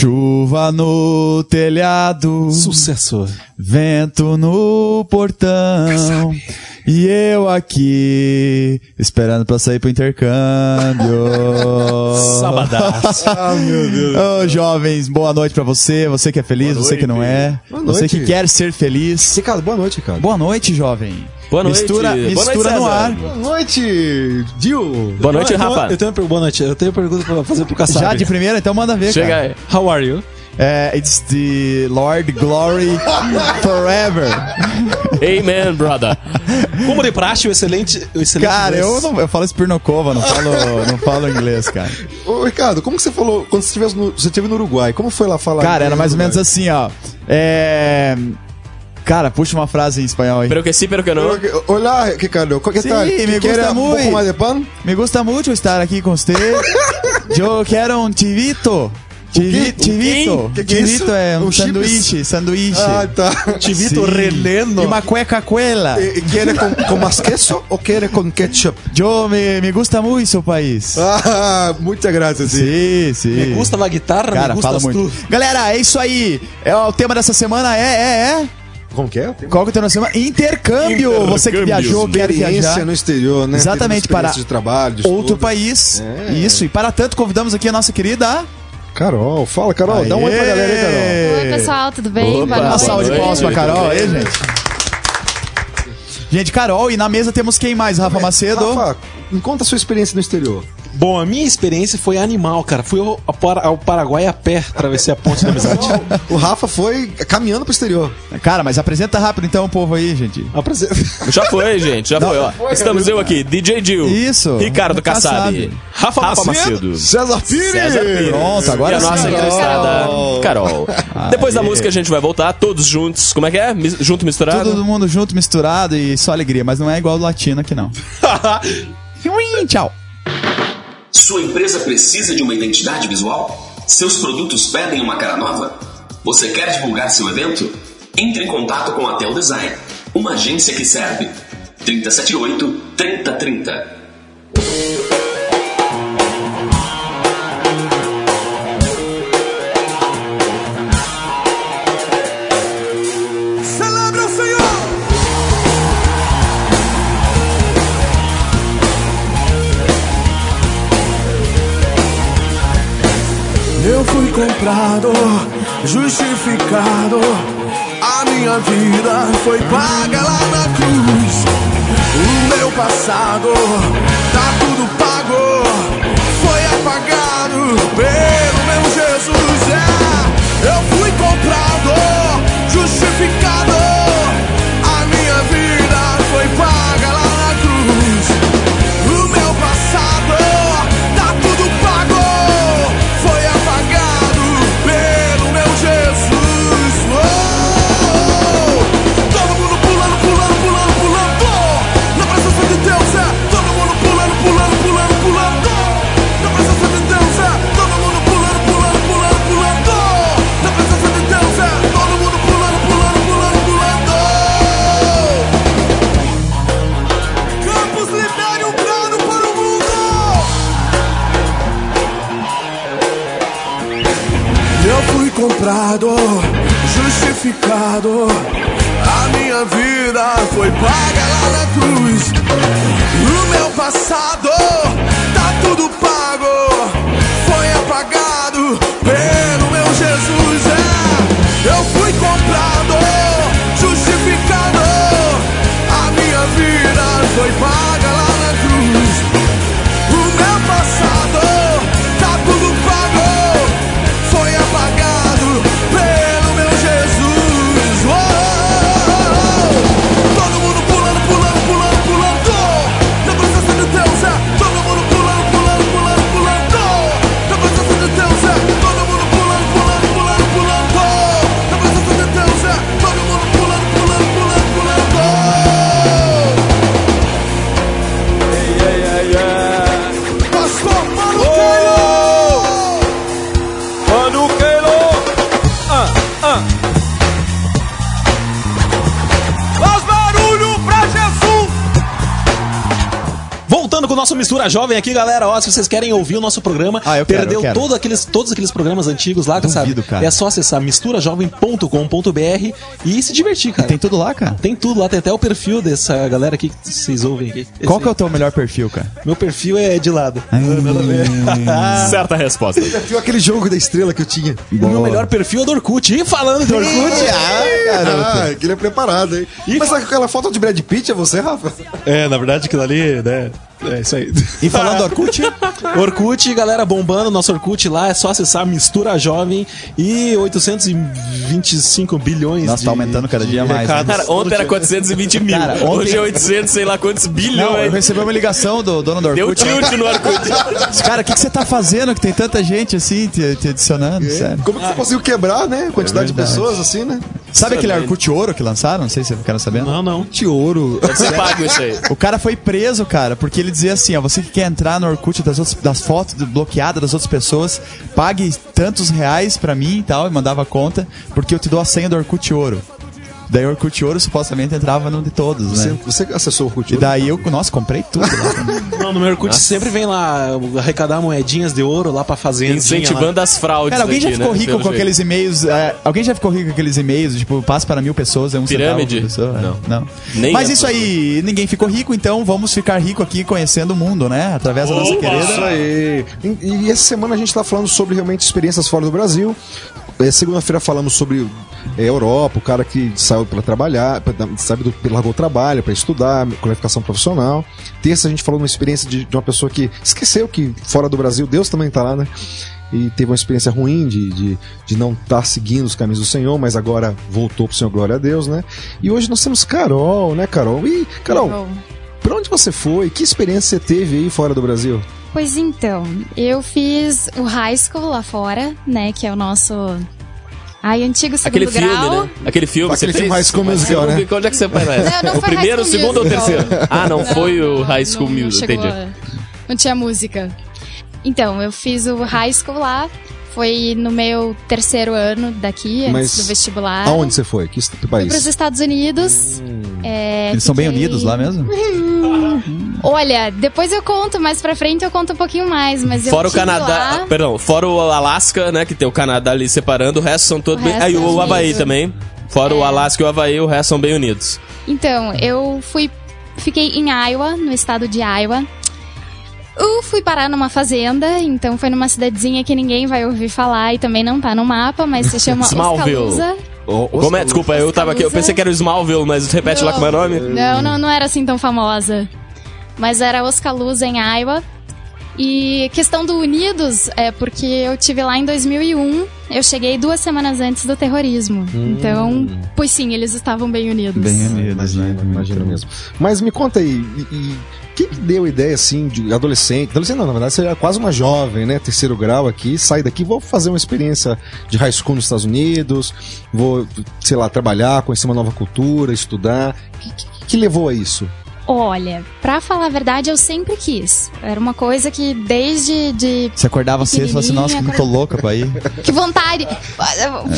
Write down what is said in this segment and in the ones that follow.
Chuva no telhado. Sucessor. Vento no portão. E eu aqui, esperando pra sair pro intercâmbio. Sabadaço. Ah, meu Deus. Ô, jovens, boa noite pra você. Você que é feliz, você que não é. Boa Você noite. que quer ser feliz. Ricardo, boa noite, Ricardo. Boa noite, jovem. Boa noite. Mistura, Boa mistura noite, no ar. Boa noite, Dio. Boa noite, Rafa. Eu tenho uma, per- boa noite. Eu tenho uma pergunta pra fazer pro Kassab. Já de primeira, então manda ver, Chega cara. aí. How are you? É, it's the Lord Glory Forever. Amen, brother. Como de praxe, o excelente, o excelente Cara, eu, não, eu falo Spirnokova, não falo, não falo inglês, cara. Ô, Ricardo, como que você falou quando você estivesse no, você esteve no Uruguai? Como foi lá falar? Cara, era mais ou no menos assim, ó. É. Cara, puxa uma frase em espanhol aí. Pero que sí, pero que no. Olá, Ricardo, ¿qué Sí, tal? me ¿Quiere gusta un pan? Me gusta mucho estar aqui com você. Eu quero um chivito. Chivito. Que que é Chivito isso? é um Um sanduíche, sanduíche. Ah, tá. Chivito Sim. releno. E uma cueca cuela. Eh, ¿Quiere con, con más queso o quiere con ketchup? Eu me, me gusta muito seu país. Ah, muchas gracias. Sí. Sim, sim. Me gusta la guitarra, Cara, me fala muito. tu. Galera, é isso aí. É, o tema dessa semana é, é, é. Como que é? Qual que é o tema da semana? Intercâmbio. Você que Intercâmbio. viajou, quer viajar. no exterior, né? Exatamente, para de trabalho, de Outro país. É. Isso. E para tanto, convidamos aqui a nossa querida. Carol, fala, Carol. Dá um oi pra galera aí, Carol. Oi, pessoal, tudo bem? Opa, Uma salva de palmas pra Carol aí, gente. Gente, Carol, e na mesa temos quem mais? Rafa Macedo. Rafa, me conta a sua experiência no exterior. Bom, a minha experiência foi animal, cara. Fui ao, ao Para- ao Paraguai a pé, atravessei a ponte da amizade. O Rafa foi caminhando pro exterior. Cara, mas apresenta rápido então o povo aí, gente. Apresen- Já foi, gente, já foi, ó. Estamos eu aqui, DJ Dil. Isso. Ricardo Kassab. Kassab. Rafa, Macedo. César Pires! César Pires. Pronto, agora e a nossa entrevistada, Carol. Depois da música a gente vai voltar, todos juntos. Como é que é? Mis- Junto misturado? Todo mundo junto, misturado e só alegria, mas não é igual do latino aqui não. Tchau. Sua empresa precisa de uma identidade visual? Seus produtos pedem uma cara nova? Você quer divulgar seu evento? Entre em contato com a Tel Design, uma agência que serve. 378 3030. Eu fui comprado, justificado. A minha vida foi paga lá na cruz. O meu passado tá tudo pago. Foi apagado pelo meu Jesus. É, eu fui comprado, justificado. A minha vida foi paga comprado, justificado. A minha vida foi paga lá na cruz. O meu passado tá tudo Mistura Jovem aqui, galera. Ó, se vocês querem ouvir o nosso programa, Ah, eu quero, perdeu eu quero. todo aqueles, todos aqueles programas antigos lá, Duvido, sabe? cara. É só acessar misturajovem.com.br e se divertir, cara. Tem tudo lá, cara. Tem tudo lá, tem até o perfil dessa galera aqui que vocês ouvem aqui. Qual Esse- que é o teu melhor perfil, cara? Meu perfil é de lado. Certa resposta. Viu aquele jogo da estrela que eu tinha? O meu melhor perfil é do Orkut. E falando de Orkut, Ah, que ele é preparado, hein? Mas aquela foto de Brad Pitt é você, Rafa? É, na verdade aquilo ali, né? É isso aí. E falando do Orkut, Orkut, galera bombando, nosso Orkut lá, é só acessar Mistura Jovem e 825 bilhões Nossa, tá aumentando cada dia mais, né? recados Cara, ontem era 420 mil. Cara, ontem- Hoje é 800, sei lá quantos não, eu bilhões. recebi uma ligação do dono do Deu Orkut. tilt no Orkut. Cara, o que, que você tá fazendo que tem tanta gente assim te, te adicionando? Sério. Como que você conseguiu quebrar, né? Quantidade de verdade. pessoas assim, né? Sabe aquele Orkut Ouro que lançaram? Não sei se você ficaram sabendo. Não, não. De ouro. Você paga isso aí. O cara foi preso, cara, porque ele dizia assim, ó, você que quer entrar no Orkut das, outras, das fotos bloqueadas das outras pessoas, pague tantos reais pra mim e tal, e mandava a conta, porque eu te dou a senha do Orkut Ouro. Daí o Orkut Ouro supostamente entrava no de todos, Você, né? você acessou o Orkut E Ouro? daí eu, nossa, comprei tudo lá. Não, no meu Orkut sempre vem lá arrecadar moedinhas de ouro lá pra fazenda. Incentivando as fraudes. Cara, alguém já ficou né? rico Pelo com jeito. aqueles e-mails? é, alguém já ficou rico com aqueles e-mails, tipo, passa para mil pessoas, é um Pirâmide? centavo por pessoa? É, Não. não. Nem Mas é isso aí, ninguém ficou rico, então vamos ficar rico aqui conhecendo o mundo, né? Através da nossa Isso querida. aí. E, e essa semana a gente tá falando sobre realmente experiências fora do Brasil. É, Segunda-feira falamos sobre é, Europa, o cara que saiu para trabalhar, pra, sabe, do, largou o trabalho para estudar, qualificação profissional. Terça a gente falou uma experiência de, de uma pessoa que esqueceu que fora do Brasil Deus também tá lá, né? E teve uma experiência ruim de, de, de não estar seguindo os caminhos do Senhor, mas agora voltou pro Senhor, glória a Deus, né? E hoje nós temos Carol, né, Carol? E, Carol, Bom, pra onde você foi? Que experiência você teve aí fora do Brasil? Pois então, eu fiz o high school lá fora, né? Que é o nosso. Ai, antigo segundo Aquele filme, grau. né? Aquele filme Aquele você filme fez? High School Musical, né? Onde é que você foi Não, não O foi primeiro, o segundo ou o Musical. terceiro? Ah, não, foi o High School não, não Music, chegou entendi. a- Não tinha música. Então, eu fiz o high school lá. Foi no meu terceiro ano daqui, antes Mas do vestibular. Aonde você foi? Que que Fui país? para os Estados Unidos. É, Eles são bem fiquei- unidos lá mesmo? Olha, depois eu conto, mais pra frente eu conto um pouquinho mais, mas eu Fora o Canadá, lá- perdão, fora o Alasca, né, que tem o Canadá ali separando, o resto são todos O bem... Aí é o Havaí unido. também. Fora o É. Alasca e o Havaí, o resto são bem unidos. Então, eu fui. Fiquei em Iowa, no estado de Iowa. Eu fui parar numa fazenda, então foi numa cidadezinha que ninguém vai ouvir falar e também não tá no mapa, mas se chama Smallville. Oskaloosa. Como é? Desculpa, eu tava aqui, eu pensei que era o Smallville, mas repete lá como é o nome. Não, não, não era assim tão famosa. Mas era Oskaloosa em Iowa. E questão do Unidos é porque eu tive lá em 2001. Eu cheguei duas semanas antes do terrorismo. Então, pois sim, eles estavam bem unidos. Bem unidos, né? Imagina, imagina mesmo. Mas me conta aí, e, e quem que deu a ideia assim de adolescente? Adolescente não, na verdade você é quase uma jovem, né? Terceiro grau aqui, sai daqui, vou fazer uma experiência de high school nos Estados Unidos, vou, sei lá, trabalhar, conhecer uma nova cultura, estudar. O que, que, que levou a isso? Olha, pra falar a verdade, eu sempre quis. Era uma coisa que desde de Você acordava cedo e falava assim, nossa, como tô louca pra ir. que vontade.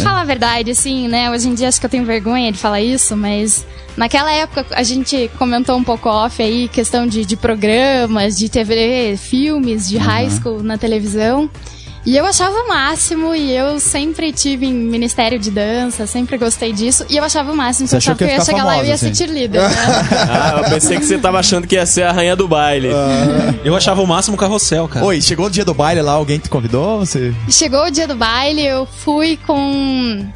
Falar a verdade, assim, né? Hoje em dia acho que eu tenho vergonha de falar isso, mas naquela época a gente comentou um pouco off aí, questão de, de programas, de TV, filmes, de high school na televisão. E eu achava o máximo, e eu sempre tive em ministério de dança, sempre gostei disso, e eu achava o máximo. Você achou pensava que eu ia chegar lá e eu ia famosa, ser assim? cheerleader, né? Ah, eu pensei que você tava achando que ia ser a rainha do baile. Eu achava o máximo carrossel, cara. Oi, chegou o dia do baile lá, alguém te convidou? Você... Chegou o dia do baile, eu fui com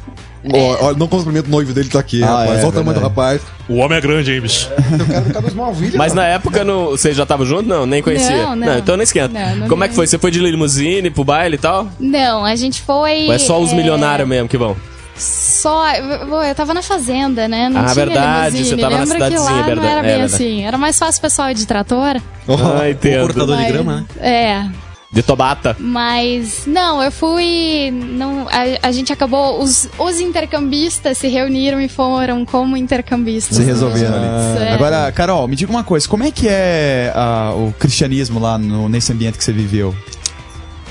Ó, ó, não cumprimento o noivo dele que tá aqui, Ah, rapaz. é, Olha o tamanho do rapaz. O homem é grande, hein, bicho? Eu quero ficar dos. Mas na época no, você já tava junto? Não, nem conhecia. Não, não. então não esquenta. Não, não Como é que foi? Você foi de limusine pro baile e tal? Não, a gente foi. Ou é só os é, milionários mesmo que vão? Só. Eu, eu tava na fazenda, né? Não Ah, tinha verdade, limusine. você tava na Lembra que cidadezinha, lá verdade, não era é bem verdade. assim. Era mais fácil o pessoal ir de trator. Ah, entendo. cortador de mas- grama, né? É. De Tobata. Mas, não, eu fui. Não, a, a gente acabou. Os, os intercambistas se reuniram e foram como intercambistas. Se resolveram ali. É. Agora, Carol, me diga uma coisa, como é que é ah, o cristianismo lá no- nesse ambiente que você viveu?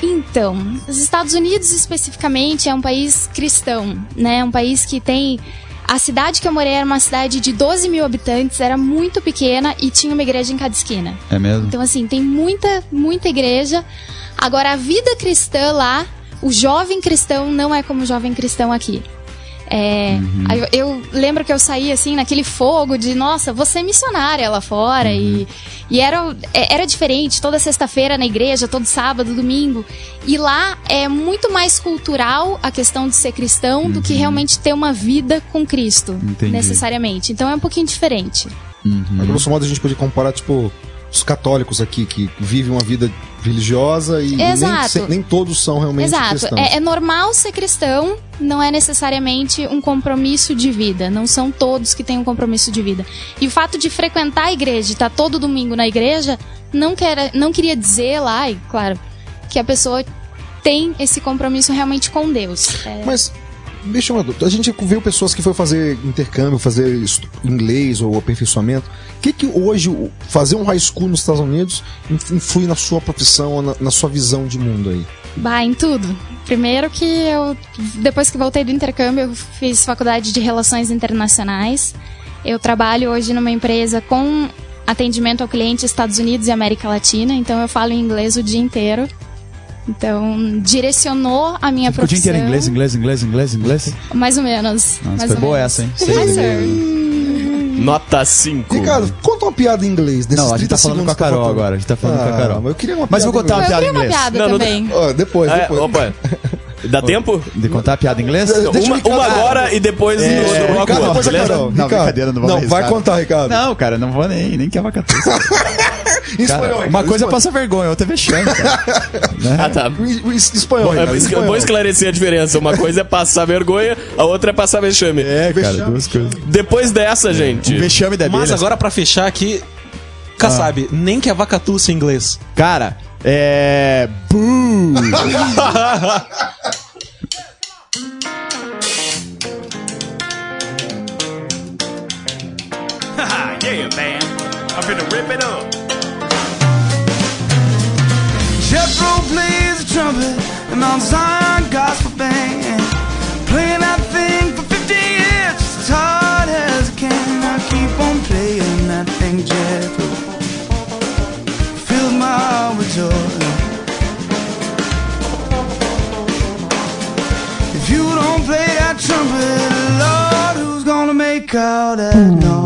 Então, os Estados Unidos especificamente é um país cristão, né? Um país que tem A cidade que eu morei era uma cidade de 12 mil habitantes, era muito pequena e tinha uma igreja em cada esquina. É mesmo? Então, assim, tem muita, muita igreja. Agora, a vida cristã lá, o jovem cristão não é como o jovem cristão aqui. É, aí eu, eu lembro que eu saí assim naquele fogo de nossa, você é missionária lá fora e, e era, é- era diferente toda sexta-feira na igreja, todo sábado, domingo. E lá é muito mais cultural a questão de ser cristão do que realmente ter uma vida com Cristo, Entendi. necessariamente. Então é um pouquinho diferente. A grosso modo a gente pode comparar, tipo, os católicos aqui que vivem uma vida religiosa e nem, nem todos são realmente Exato. cristãos. É, é normal ser cristão, não é necessariamente um compromisso de vida. Não são todos que têm um compromisso de vida. E o fato de frequentar a igreja, de estar todo domingo na igreja, não, quer, não queria dizer lá, e claro, que a pessoa tem esse compromisso realmente com Deus. É, Mas, eu uma dúvida. A gente viu pessoas que foi fazer intercâmbio, fazer inglês ou aperfeiçoamento. O que que hoje fazer um high school nos Estados Unidos inf- influi na sua profissão, na, na sua visão de mundo aí? Bah, em tudo. Primeiro que eu, depois que voltei do intercâmbio, eu fiz faculdade de Relações Internacionais. Eu trabalho hoje numa empresa com atendimento ao cliente Estados Unidos e América Latina, então eu falo inglês o dia inteiro. Então, direcionou a minha Ficou o dia profissão. inteiro inglês, inglês, inglês, inglês, inglês. Mais ou menos. Nossa, mais foi ou boa menos. essa, hein? Sir. Nota 5. Ricardo, conta uma piada em inglês. Não, a gente 30 tá falando com a eu Carol agora. A gente tá falando com a Ah, Carol. mas eu queria uma Mas eu vou contar uma Eu piada em queria uma inglês. piada Não, não- também. Ó, depois, É, depois. opa. Dá tempo? De contar a piada em inglês? Deixa uma, uma agora e depois É, no outro bloco Ricardo, depois a? Carol. Não, Ricardo, brincadeira, não vou Não, vai contar, Ricardo. Não, cara, não vou nem, nem que avacatu. Em Cara, espanhol, uma coisa passa vergonha, outra é vexame, cara. Ah, tá. espanhol. Em- em espanhol, Bom, é, es- espanhol. vou esclarecer a diferença. Uma coisa é passar vergonha, a outra é passar vexame. É, cara, Vexame. duas coisas. Depois dessa, gente. Um vexame da Mas agora, pra fechar aqui, Kassab, nem que a vacatuça em inglês. Cara, é. Boo! yeah, man. I'm finna rip it up. Jethro plays the trumpet and on Zion Gospel Band. Playing that thing for 50 years, as hard as I can. I keep on playing that thing, Jethro. Fills my heart with joy. If you don't play that trumpet, Lord, who's gonna make all that noise?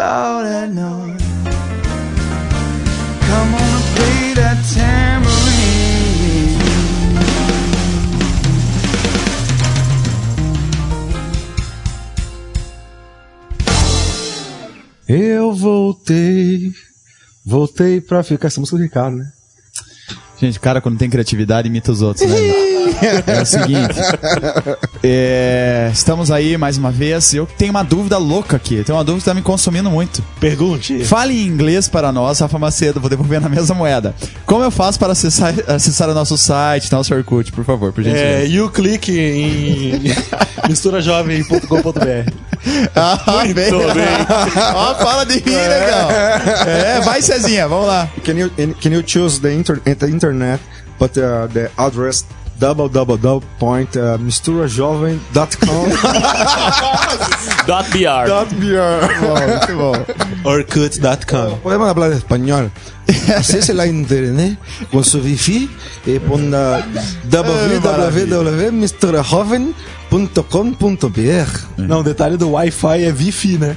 at night. Come on play that tambourine. Eu voltei, voltei pra ficar. Essa música é do Ricardo, né? Gente, cara, quando tem criatividade, imita os outros, né? é o seguinte. é, estamos aí mais uma vez. Eu tenho uma dúvida louca aqui. Tenho uma dúvida que tá me consumindo muito. Pergunte. Fale em inglês para nós, Rafa Macedo. Vou devolver na mesma moeda. Como eu faço para acessar, acessar o nosso site, nosso Orkut, por favor, por É, gentileza? e o clique em misturajovem.com.br. Ah, bem. Ó, fala de mim, legal. É, vai, Cezinha, vamos lá. Can you can you choose the, inter, the internet, but uh, the address www.misturajovem.com .br. Muito bom. Orkut.com. Podemos hablar español. Acesse la internet con su wifi y ponga www.misturajovem.com.br Não, o detalhe do Wi-Fi é Wi-Fi, né?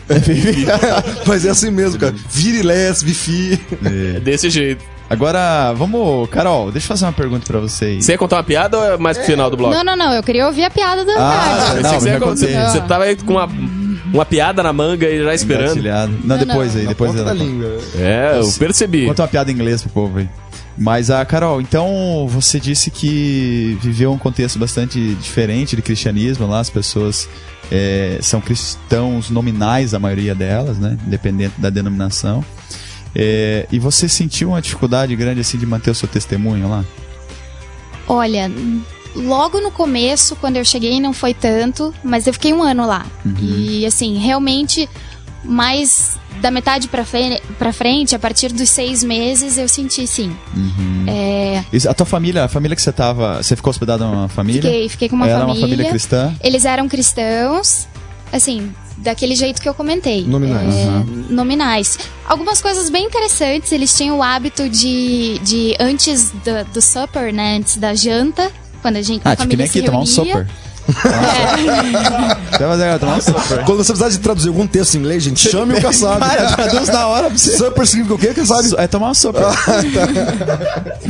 Mas é assim mesmo, cara. Virilés, wifi. É desse jeito. Agora, vamos. Carol, deixa eu fazer uma pergunta pra vocês. Você ia contar uma piada ou é mais pro final do bloco? Não, não, não. Eu queria ouvir a piada da Ah, não, você, contei. você tava aí com uma, uma piada na manga e já esperando. Não, Não, depois não. aí, depois Ponta da ela- língua. É, eu percebi. Conta uma piada em inglês pro povo aí. Mas a Carol, então você disse que viveu um contexto bastante diferente de cristianismo lá, as pessoas é, são cristãos nominais, a maioria delas, né? Independente da denominação. É, e você sentiu uma dificuldade grande assim de manter o seu testemunho lá? Olha, logo no começo, quando eu cheguei, não foi tanto, mas eu fiquei um ano lá. E assim, realmente, mais da metade pra frente, a partir dos seis meses, eu senti sim. É, E a tua família, a família que você tava, você ficou hospedado numa família? fiquei, fiquei com uma Ela é família. uma família cristã? Eles eram cristãos, assim, daquele jeito que eu comentei. Nominais. É, Nominais. Algumas coisas bem interessantes, eles tinham o hábito de, de antes do, do supper, né, antes da janta, quando a gente Ah, a tipo que nem família se aqui, tomar um reunia. supper. Tomar um supper. Quando você precisar de traduzir algum texto em inglês, gente, chame o Kassab. Cara, traduz na hora. Super significa o quê, Kassab? É tomar um supper.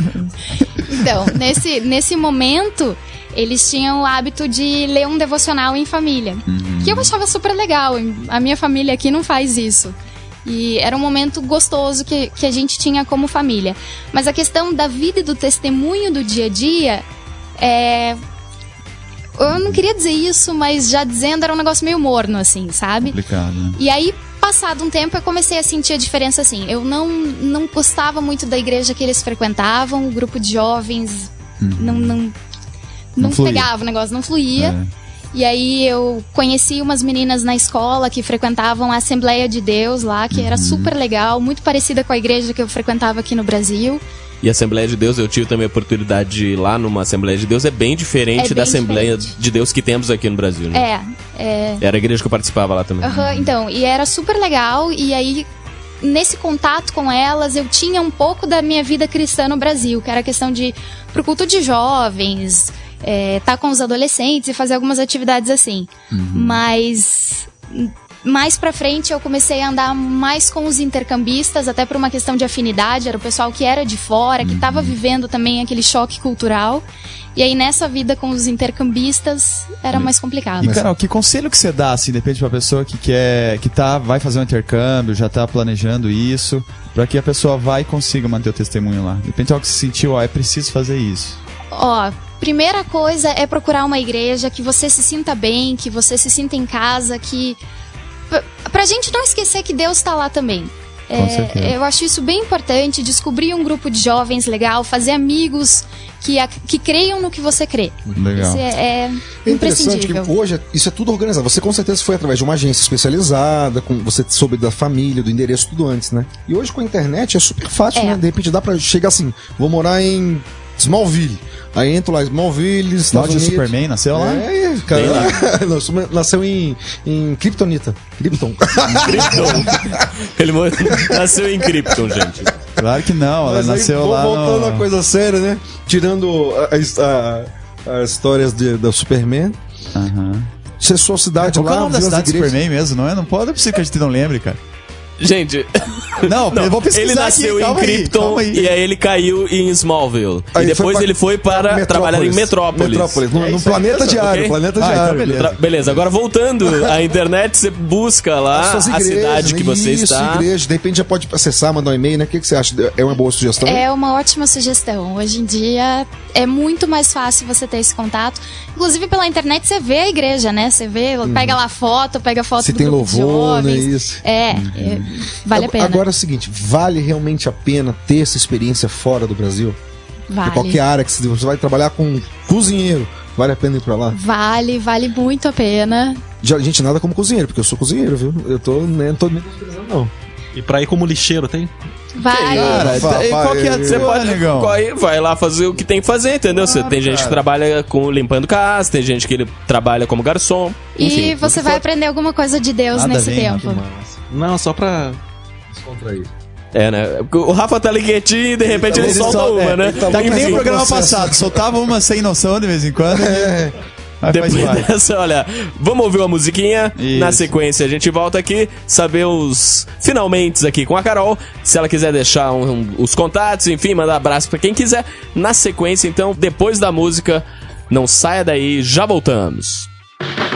Então, nesse, nesse momento, eles tinham o hábito de ler um devocional em família. Que eu achava super legal. A minha família aqui não faz isso. E era um momento gostoso que, que a gente tinha como família. Mas a questão da vida e do testemunho do dia a dia é. Eu não queria dizer isso, mas já dizendo era um negócio meio morno, assim, sabe? Complicado, né? E aí, passado um tempo, eu comecei a sentir a diferença assim. Eu não, não gostava muito da igreja que eles frequentavam, o grupo de jovens não, não, não, Não fluía. pegava o negócio, não fluia. É. E aí eu conheci umas meninas na escola que frequentavam a Assembleia de Deus lá, que Uhum. era super legal, muito parecida com a igreja que eu frequentava aqui no Brasil. E a Assembleia de Deus, eu tive também a oportunidade de ir lá numa Assembleia de Deus, é bem diferente É bem da Assembleia diferente. de Deus que temos aqui no Brasil, né? É, é. Era a igreja que eu participava lá também. Aham, então, e era super legal, e aí, nesse contato com elas, eu tinha um pouco da minha vida cristã no Brasil, que era a questão de pro culto de jovens, estar com os adolescentes e fazer algumas atividades assim. Mas m- mais pra frente eu comecei a andar mais com os intercambistas, até por uma questão de afinidade, era o pessoal que era de fora, que estava vivendo também aquele choque cultural. E aí nessa vida com os intercambistas era mais complicado. E, Carol, que conselho que você dá, assim, de repente, pra pessoa que quer, que tá, vai fazer um intercâmbio, já tá planejando isso, pra que a pessoa vai e consiga manter o testemunho lá? De repente, algo que você sentiu, ó, é preciso fazer isso. Ó, primeira coisa é procurar uma igreja que você se sinta bem, que você se sinta em casa, que. Pra gente não esquecer que Deus tá lá também. Com certeza. eu acho isso bem importante, descobrir um grupo de jovens legal, fazer amigos que, que creiam no que você crê. Legal. Isso é, é É interessante que imprescindível. hoje isso é tudo organizado. Você com certeza foi através de uma agência especializada, com, você soube da família, do endereço, tudo antes, né? E hoje com a internet é super fácil, É. né? De repente dá pra chegar assim, vou morar em Smallville. Aí entro lá, Smallville, Lá Estados de Unidos. Superman, nasceu lá? É, cara. Não, Superman nasceu em, em Kryptonita. Krypton. Krypton. Ele nasceu em Krypton, gente. Claro que não, ela Mas aí, nasceu vol- lá voltando no... à coisa séria, né? Tirando a- a- a- as histórias de, da Superman. Aham. Se a sua cidade Qual que é o lá, nome da cidade de igrejas- Superman mesmo? Não é, não pode, não é possível que a gente não lembre, cara. Gente, Não, eu vou pesquisar ele nasceu aqui, em aí, Krypton calma aí. e aí ele caiu em Smallville. Aí e depois foi ele foi para Metrópolis. trabalhar em Metrópolis. Metrópolis, no, É no aí planeta diário, ok? planeta Ah, então diário. beleza. Tra- Beleza, agora voltando à internet, você busca lá As suas a igrejas, cidade que né? você Isso, está. igreja. De repente já pode acessar, mandar um e-mail, né? O que, que você acha? É uma boa sugestão? É uma ótima sugestão. Hoje em dia é muito mais fácil você ter esse contato. Inclusive pela internet você vê a igreja, né? Você vê, pega lá foto, pega foto Se do tem grupo de louvor, né? jovens. Isso. É, é, vale a pena. Agora é o seguinte, vale realmente a pena ter essa experiência fora do Brasil? vale. Qualquer área que você vai trabalhar com cozinheiro, vale a pena ir pra lá? Vale, vale muito a pena. Já, gente, nada como cozinheiro, porque eu sou cozinheiro, viu? Eu tô, né, não tô menosprezando, não. E pra ir como lixeiro, tem? Vale. Cara, Vai, e qual que é a vai, Você pode corre, vai lá fazer o que tem que fazer, entendeu? Você tem gente que trabalha com limpando casa, tem gente que ele trabalha como garçom. E Enfim, você vai aprender alguma coisa de Deus Nada nesse tempo. Não, só pra. Descontrair. É, né? O Rafa tá liguetinho e de repente ele, Ele solta sol- uma, é, né? ele tá Tá que nem o no programa processo. passado, soltava uma sem noção de vez em quando. É. Mas faz Depois dessa, olha, vamos ouvir uma musiquinha. Isso. Na sequência, a gente volta aqui, saber os finalmente aqui com a Carol. Se ela quiser deixar um- um- os contatos, enfim, mandar abraço pra quem quiser. Na sequência, então, depois da música, não saia daí, já voltamos. A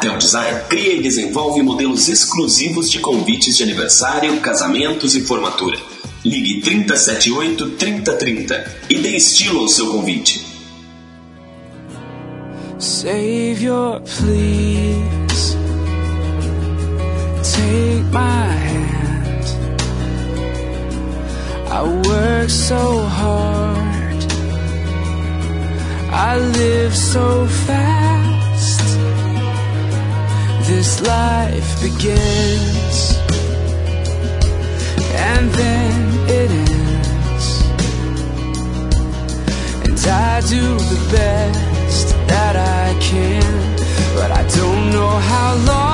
Tel Design cria e desenvolve modelos exclusivos de convites de aniversário, casamentos e formatura. Ligue 378 3030 e dê estilo ao seu convite. Savior, please take my hand. I work so hard, I live so fast. This life begins and then it ends. And I do the best that I can, but I don't know how long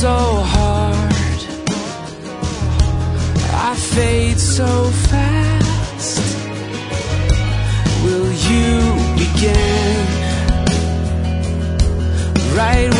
so hard. I fade so fast. Will you begin right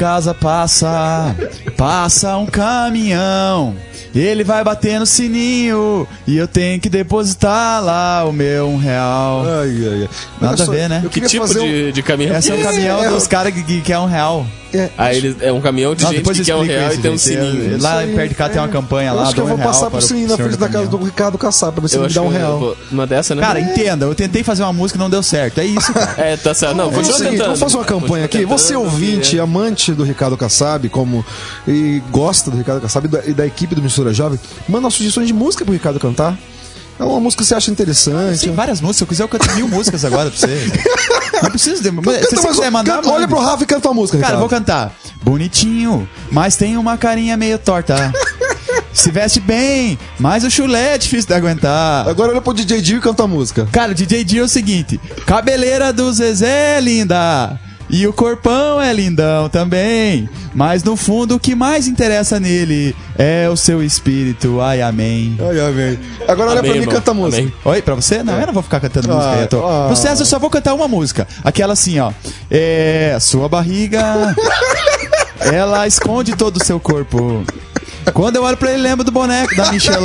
casa passa, passa um caminhão. Ele vai bater no sininho e eu tenho que depositar lá o meu um real. Ai, ai, ai. Nada só, a ver, né? Que tipo fazer um... de, de caminhão? Esse é o caminhão dos caras que, que quer um real. É, Aí ele, é um caminhão de Não, gente depois que eu quer um real isso, e tem um gente. sininho. Eu- Lá perto de cá tem uma campanha Eu lá, acho que eu vou um real passar para por o sininho na frente da casa do. Ricardo Kassab pra ver se ele me dá um acho que eu real. vou- Uma dessa, né? Cara, entenda, eu tentei fazer uma música e não deu certo. É isso, cara. É, tá certo. Não, Vamos fazer continua o seguinte, tentando. vamos fazer uma campanha aqui. Você ouvinte, é. amante do Ricardo Kassab, como e gosta do Ricardo Kassab e da, e da equipe do Mistura Jovem, manda sugestões de música pro Ricardo cantar. É uma música que você acha interessante. Tem várias músicas. Se eu quiser, eu canto mil músicas agora pra você. Não preciso de. Se Canta você quiser mandar. canta- olha pro Rafa e canta uma música, Cara, Ricardo. vou cantar. Bonitinho, mas tem uma carinha meio torta. Se veste bem, mas o chulé é difícil de aguentar. Agora olha pro DJ Dio e canta a música. Cara, o DJ Dio é o seguinte: cabeleira do Zezé linda. E o corpão é lindão também. Mas no fundo, o que mais interessa nele é o seu espírito. Ai, amém. Ai, amém. Agora olha Amém, pra mim e canta a música. Amém. Oi, pra você? Não, eu não vou ficar cantando Ah, música aí. Eu tô... ah. Pro César, eu só vou cantar uma música. Aquela assim, ó. É. Sua barriga. ela esconde todo o seu corpo. Quando eu olho pra ele, lembro do boneco da Michelin.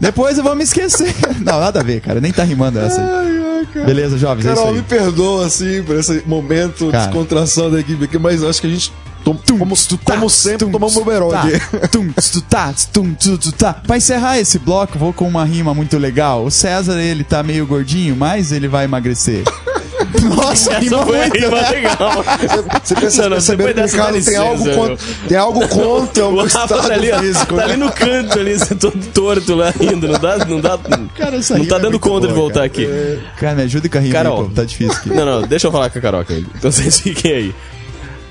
Depois eu vou me esquecer. Não, nada a ver, cara. Nem tá rimando essa aí. Beleza, jovens, é Carol, aí. me perdoa, assim, por esse momento de Cara. descontração da equipe aqui, mas acho que a gente, tom, como, como sempre, tomamos um Uberol tá, aqui. tá, tá. Pra encerrar esse bloco, vou com uma rima muito legal. O César, ele tá meio gordinho, mas ele vai emagrecer. Nossa, Essa rima foi rima legal. Você pensa, Não, depois que o dessa Ricardo tem algo, contra, tem algo contra o O estado tá ali, físico. tá né? ali no canto ali, todo torto lá rindo. Não dá, não dá, Cara, não tá é dando muito conta de boa, voltar cara. aqui. Cara, me ajuda com a rima Carol. aí, pô. Tá difícil aqui. Não, não, deixa eu falar com a Carol aqui. Então vocês fiquem aí.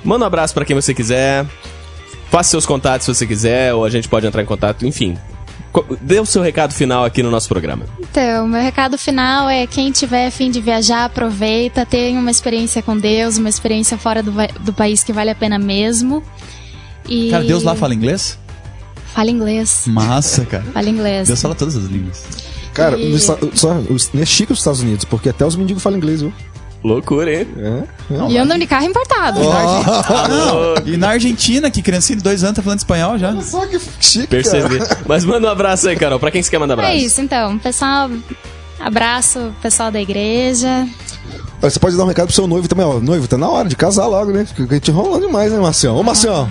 Manda um abraço pra quem você quiser. Faça seus contatos se você quiser, ou a gente pode entrar em contato, enfim. Dê o seu recado final aqui no nosso programa. Então, meu recado final é quem tiver fim de viajar, aproveita, tenha uma experiência com Deus, uma experiência fora do, do país que vale a pena mesmo. E Cara, Deus lá fala inglês? Fala inglês. Massa, cara. Fala inglês. Deus fala todas as línguas. Cara, E- Esta- só, é chique os Estados Unidos, porque até os mendigos falam inglês, viu? Loucura, hein? É. E andam de carro importado. Ah, não. E na Argentina, que criancinha de dois anos tá falando espanhol já. Só que chique, Percebi. cara. Mas manda um abraço aí, Carol. Pra quem você quer mandar abraço? É isso, então. Pessoal, abraço, pessoal da igreja. Olha, Você pode dar um recado pro seu noivo também, ó. Noivo, tá na hora de casar logo, né? Fica a gente enrolando demais, né, Marcião? Ô, Marcião!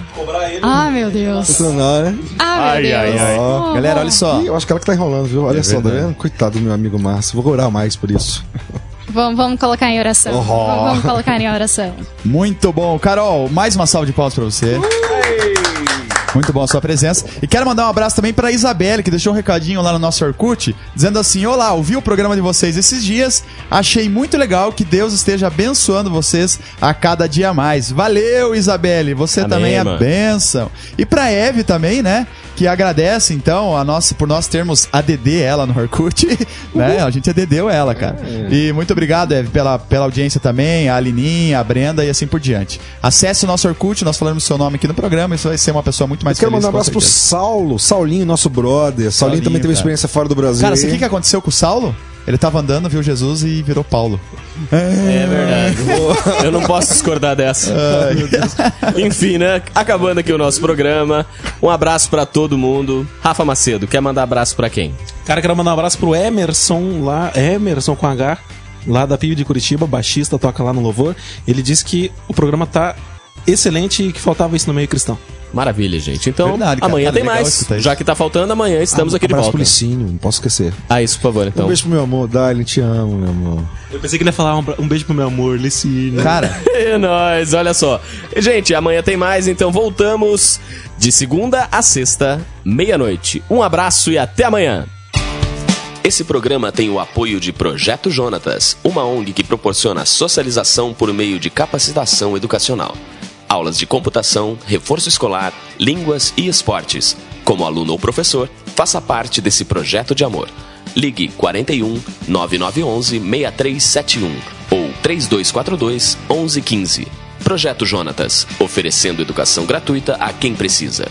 Ah, meu Deus. Tá na hora, né? Ah, meu Ai, Deus. ai, ai. Oh, Galera, olha só. Ih, eu acho que ela que tá enrolando, viu? Olha só, tá vendo? Coitado do meu amigo Márcio. Vou orar mais por isso. Vamos, vamos colocar em oração. Oh. Vamos, vamos colocar em oração. Muito bom. Carol, mais uma salva de palmas pra você. Muito bom a sua presença. E quero mandar um abraço também pra Isabelle, que deixou um recadinho lá no nosso Orkut, dizendo assim: Olá, ouvi o programa de vocês esses dias, achei muito legal que Deus esteja abençoando vocês a cada dia mais. Valeu, Isabelle, você Amém, também é mano. bênção. E pra Eve também, né? Que agradece, então, a nossa, por nós termos ADD ela no Orkut, né? A gente ADDeu ela, cara. E muito obrigado, Eve, pela, pela audiência também, a Alininha, a Brenda e assim por diante. Acesse o nosso Orkut, nós falamos seu nome aqui no programa, você vai ser uma pessoa muito mais Eu quero feliz. mandar um abraço pro. Saulo, Saulinho, nosso brother. Saulinho, Saulinho, também teve cara. experiência fora do Brasil. Cara, sabe o que, que aconteceu com o Saulo? Ele tava andando, viu Jesus e virou Paulo. É verdade. Eu não posso discordar dessa. Enfim, né? Acabando aqui o nosso programa. Um abraço pra todo mundo. Rafa Macedo, quer mandar abraço pra quem? Cara, quero mandar um abraço pro Emerson lá, Emerson com H, lá da PIB de Curitiba, baixista, toca lá no Louvor. Ele disse que o programa tá excelente e que faltava isso no meio cristão. Maravilha, gente. Então, Verdade, cara. amanhã Cara, tem mais. Já que tá faltando, amanhã estamos aqui de volta. pro Licínio, não posso esquecer. Ah, isso, por favor, então. Um beijo pro meu amor, Darlene, te amo, meu amor. Eu pensei que ele ia falar um, um beijo pro meu amor, Licínio. Cara, É nóis, olha só. Gente, amanhã tem mais, então voltamos de segunda a sexta, meia-noite. Um abraço e até amanhã. Esse programa tem o apoio de Projeto Jonatas, uma ONG que proporciona socialização por meio de capacitação educacional. Aulas de computação, reforço escolar, línguas e esportes. Como aluno ou professor, faça parte desse projeto de amor. Ligue 41 9911 6371 ou 3242 1115. Projeto Jonatas, oferecendo educação gratuita a quem precisa.